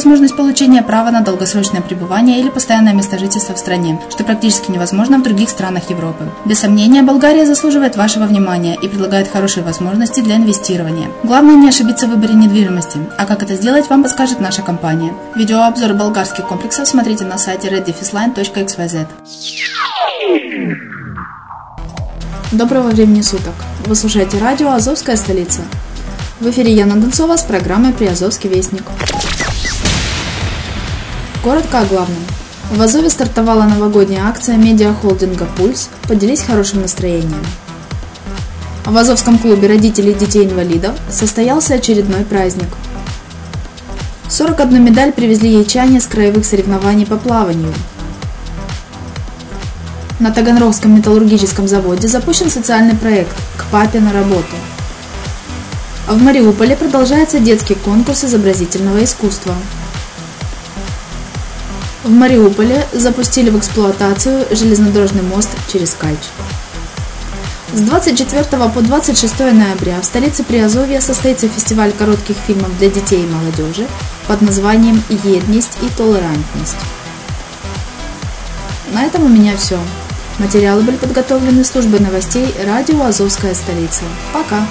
возможность получения права на долгосрочное пребывание или постоянное место жительства в стране, что практически невозможно в других странах Европы. Без сомнения, Болгария заслуживает вашего внимания и предлагает хорошие возможности для инвестирования. Главное не ошибиться в выборе недвижимости, а как это сделать, вам подскажет наша компания. Видеообзор болгарских комплексов смотрите на сайте reddefisline.xyz. Доброго времени суток! Вы слушаете радио «Азовская столица». В эфире Яна Донцова с программой «Приазовский вестник». Коротко о главном. В Азове стартовала новогодняя акция медиахолдинга «Пульс» «Поделись хорошим настроением». В Азовском клубе родителей детей-инвалидов состоялся очередной праздник. 41 медаль привезли ячане с краевых соревнований по плаванию. На Таганрогском металлургическом заводе запущен социальный проект «К папе на работу». В Мариуполе продолжается детский конкурс изобразительного искусства. В Мариуполе запустили в эксплуатацию железнодорожный мост через Кальч. С 24 по 26 ноября в столице Приазовья состоится фестиваль коротких фильмов для детей и молодежи под названием «Едность и толерантность». На этом у меня все. Материалы были подготовлены службой новостей радио «Азовская столица». Пока!